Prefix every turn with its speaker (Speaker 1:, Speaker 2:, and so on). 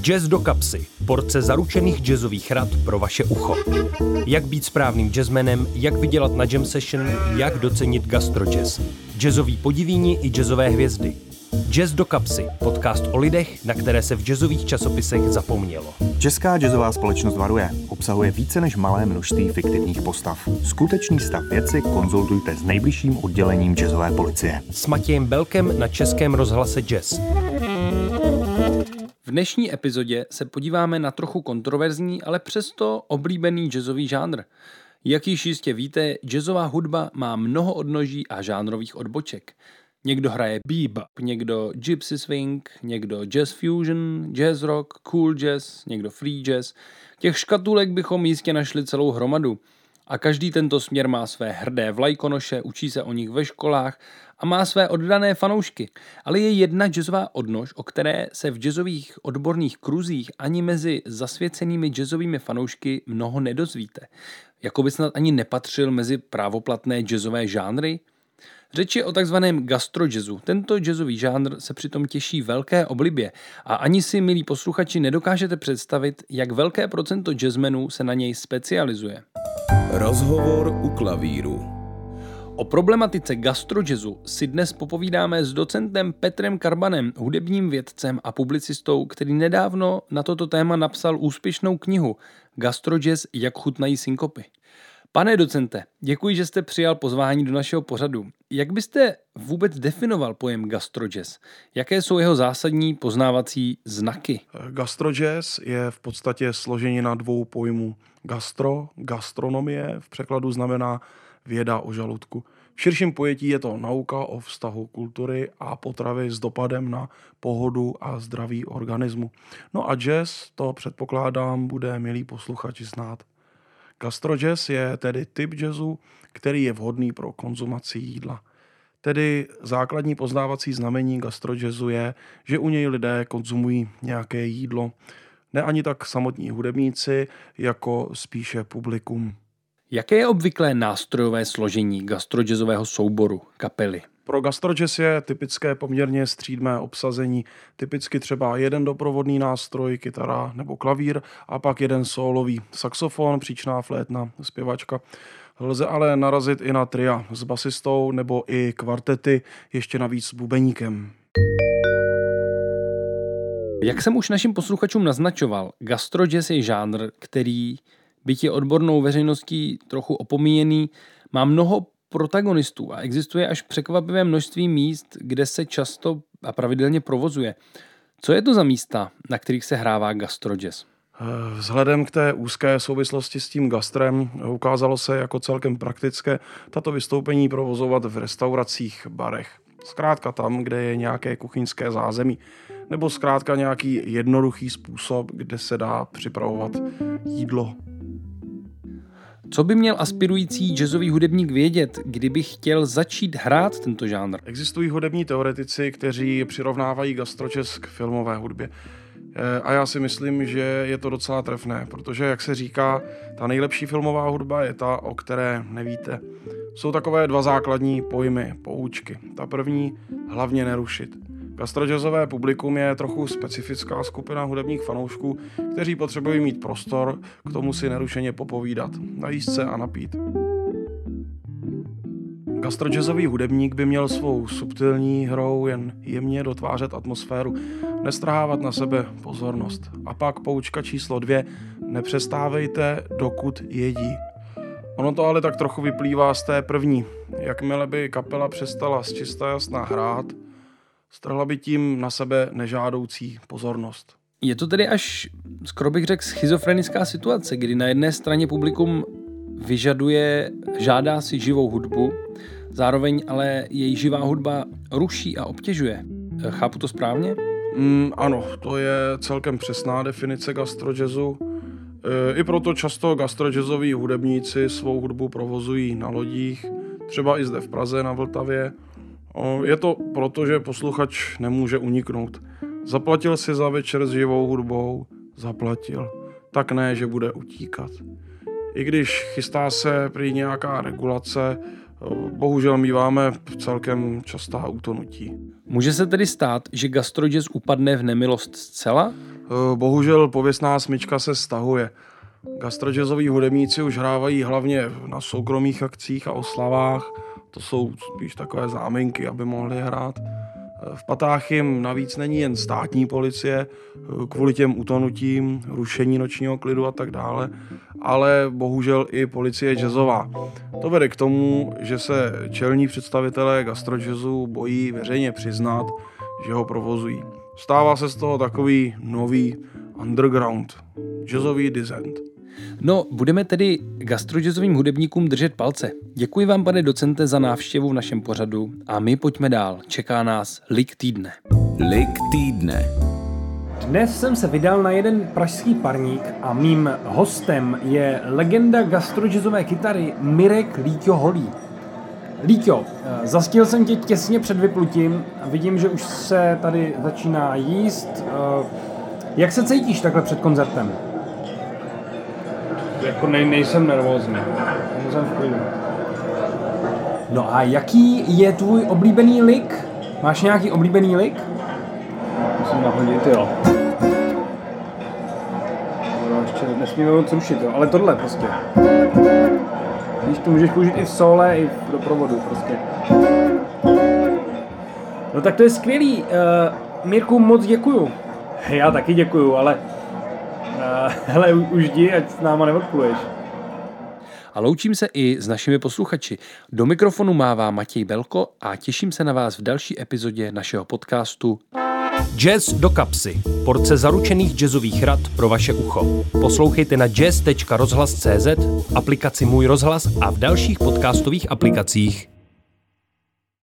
Speaker 1: Jazz do kapsy. Porce zaručených jazzových rad pro vaše ucho. Jak být správným jazzmenem, jak vydělat na jam session, jak docenit gastrojazz. Jazzový podivíni i jazzové hvězdy. Jazz do kapsy, podcast o lidech, na které se v jazzových časopisech zapomnělo.
Speaker 2: Česká jazzová společnost varuje. Obsahuje více než malé množství fiktivních postav. Skutečný stav věci konzultujte s nejbližším oddělením jazzové policie.
Speaker 1: S Matějem Belkem na Českém rozhlase Jazz. Dnešní epizodě se podíváme na trochu kontroverzní, ale přesto oblíbený jazzový žánr. Jak již jistě víte, jazzová hudba má mnoho odnoží a žánrových odboček. Někdo hraje bebop, někdo gypsy swing, někdo jazz fusion, jazz rock, cool jazz, někdo free jazz. Těch škatulek bychom jistě našli celou hromadu. A každý tento směr má své hrdé vlajkonoše, učí se o nich ve školách a má své oddané fanoušky. Ale je jedna jazzová odnož, o které se v jazzových odborných kruzích ani mezi zasvěcenými jazzovými fanoušky mnoho nedozvíte. Jako by snad ani nepatřil mezi právoplatné jazzové žánry? Řeč je o takzvaném gastrojazzu. Tento jazzový žánr se přitom těší velké oblibě a ani si, milí posluchači, nedokážete představit, jak velké procento jazzmenů se na něj specializuje.
Speaker 3: Rozhovor u klavíru.
Speaker 1: O problematice gastrojazzu si dnes popovídáme s docentem Petrem Karbanem, hudebním vědcem a publicistou, který nedávno na toto téma napsal úspěšnou knihu Gastrojazz, jak chutnají synkopy. Pane docente, děkuji, že jste přijal pozvání do našeho pořadu. Jak byste vůbec definoval pojem gastrojazz? Jaké jsou jeho zásadní poznávací znaky?
Speaker 4: Gastrojazz je v podstatě složenina dvou pojmů. Gastro, gastronomie v překladu znamená věda o žaludku. V širším pojetí je to nauka o vztahu kultury a potravy s dopadem na pohodu a zdraví organismu. No a jazz, to předpokládám, bude milý posluchači znát. Gastrojazz je tedy typ jazzu, který je vhodný pro konzumaci jídla. Tedy základní poznávací znamení gastrojazzu je, že u něj lidé konzumují nějaké jídlo. Ne ani tak samotní hudebníci, jako spíše publikum.
Speaker 1: Jaké je obvyklé nástrojové složení gastrojazzového souboru kapely?
Speaker 4: Pro gastrojazz je typické poměrně střídmé obsazení, typicky třeba jeden doprovodný nástroj, kytara nebo klavír a pak jeden solový saxofon, příčná flétna, zpěvačka. Lze ale narazit i na tria s basistou nebo i kvartety, ještě navíc s bubeníkem.
Speaker 1: Jak jsem už našim posluchačům naznačoval, gastrojazz je žánr, který byť je odbornou veřejností trochu opomíjený, má mnoho protagonistů a existuje až překvapivé množství míst, kde se často a pravidelně provozuje. Co je to za místa, na kterých se hrává gastrojazz?
Speaker 4: Vzhledem k té úzké souvislosti s tím gastrem ukázalo se jako celkem praktické tato vystoupení provozovat v restauracích, barech. Zkrátka tam, kde je nějaké kuchyňské zázemí, nebo zkrátka nějaký jednoduchý způsob, kde se dá připravovat jídlo
Speaker 1: co by měl aspirující jazzový hudebník vědět, kdyby chtěl začít hrát tento žánr?
Speaker 4: Existují hudební teoretici, kteří přirovnávají gastrojazz k filmové hudbě. Eh, a já si myslím, že je to docela trefné, protože, jak se říká, ta nejlepší filmová hudba je ta, o které nevíte. Jsou takové dva základní pojmy, poučky. Ta první, hlavně nerušit. Gastrojazzové publikum je trochu specifická skupina hudebních fanoušků, kteří potřebují mít prostor k tomu si nerušeně popovídat, najíst se a napít. Gastrojazzový hudebník by měl svou subtilní hrou jen jemně dotvářet atmosféru, nestrhávat na sebe pozornost. A pak poučka číslo dvě, nepřestávejte, dokud jedí. Ono to ale tak trochu vyplývá z té první. Jakmile by kapela přestala z čistá jasná hrát, strhla by tím na sebe nežádoucí pozornost.
Speaker 1: Je to tedy až, skoro bych řekl, schizofrenická situace, kdy na jedné straně publikum vyžaduje, žádá si živou hudbu, zároveň ale její živá hudba ruší a obtěžuje. Chápu to správně?
Speaker 4: Mm, ano, to je celkem přesná definice gastrojazzu. E, I proto často gastrojazzoví hudebníci svou hudbu provozují na lodích, třeba i zde v Praze na Vltavě, je to proto, že posluchač nemůže uniknout. Zaplatil si za večer s živou hudbou, zaplatil. Tak ne, že bude utíkat. I když chystá se prý nějaká regulace, Bohužel míváme celkem častá utonutí.
Speaker 1: Může se tedy stát, že gastrojazz upadne v nemilost zcela?
Speaker 4: Bohužel pověstná smyčka se stahuje. Gastrojazzoví hudebníci už hrávají hlavně na soukromých akcích a oslavách. To jsou spíš takové záminky, aby mohli hrát. V patách jim navíc není jen státní policie kvůli těm utonutím, rušení nočního klidu a tak dále, ale bohužel i policie jazzová. To vede k tomu, že se čelní představitelé gastrojazzu bojí veřejně přiznat, že ho provozují. Stává se z toho takový nový underground, jazzový dissent.
Speaker 1: No, budeme tedy gastrojazzovým hudebníkům držet palce. Děkuji vám, pane docente, za návštěvu v našem pořadu a my pojďme dál. Čeká nás Lik týdne.
Speaker 3: Lik týdne.
Speaker 5: Dnes jsem se vydal na jeden pražský parník a mým hostem je legenda gastrojazzové kytary Mirek Líťo Holý. Líťo, eh, zastil jsem tě těsně před vyplutím a vidím, že už se tady začíná jíst. Eh, jak se cítíš takhle před koncertem?
Speaker 6: Jako nej, nejsem nervózní. Jsem v klidu.
Speaker 5: No a jaký je tvůj oblíbený lik? Máš nějaký oblíbený lik?
Speaker 6: Musím nahodit, jo. No, ještě nesmíme moc rušit, jo. Ale tohle prostě. Víš, to můžeš použít i v sole, i v doprovodu prostě.
Speaker 5: No tak to je skvělý. Uh, Mirku, moc děkuju.
Speaker 6: Já taky děkuju, ale... Uh, hele, už jdi, ať s náma neodpluješ.
Speaker 1: A loučím se i s našimi posluchači. Do mikrofonu mává Matěj Belko a těším se na vás v další epizodě našeho podcastu
Speaker 7: Jazz do kapsy. Porce zaručených jazzových rad pro vaše ucho. Poslouchejte na jazz.rozhlas.cz, aplikaci Můj rozhlas a v dalších podcastových aplikacích.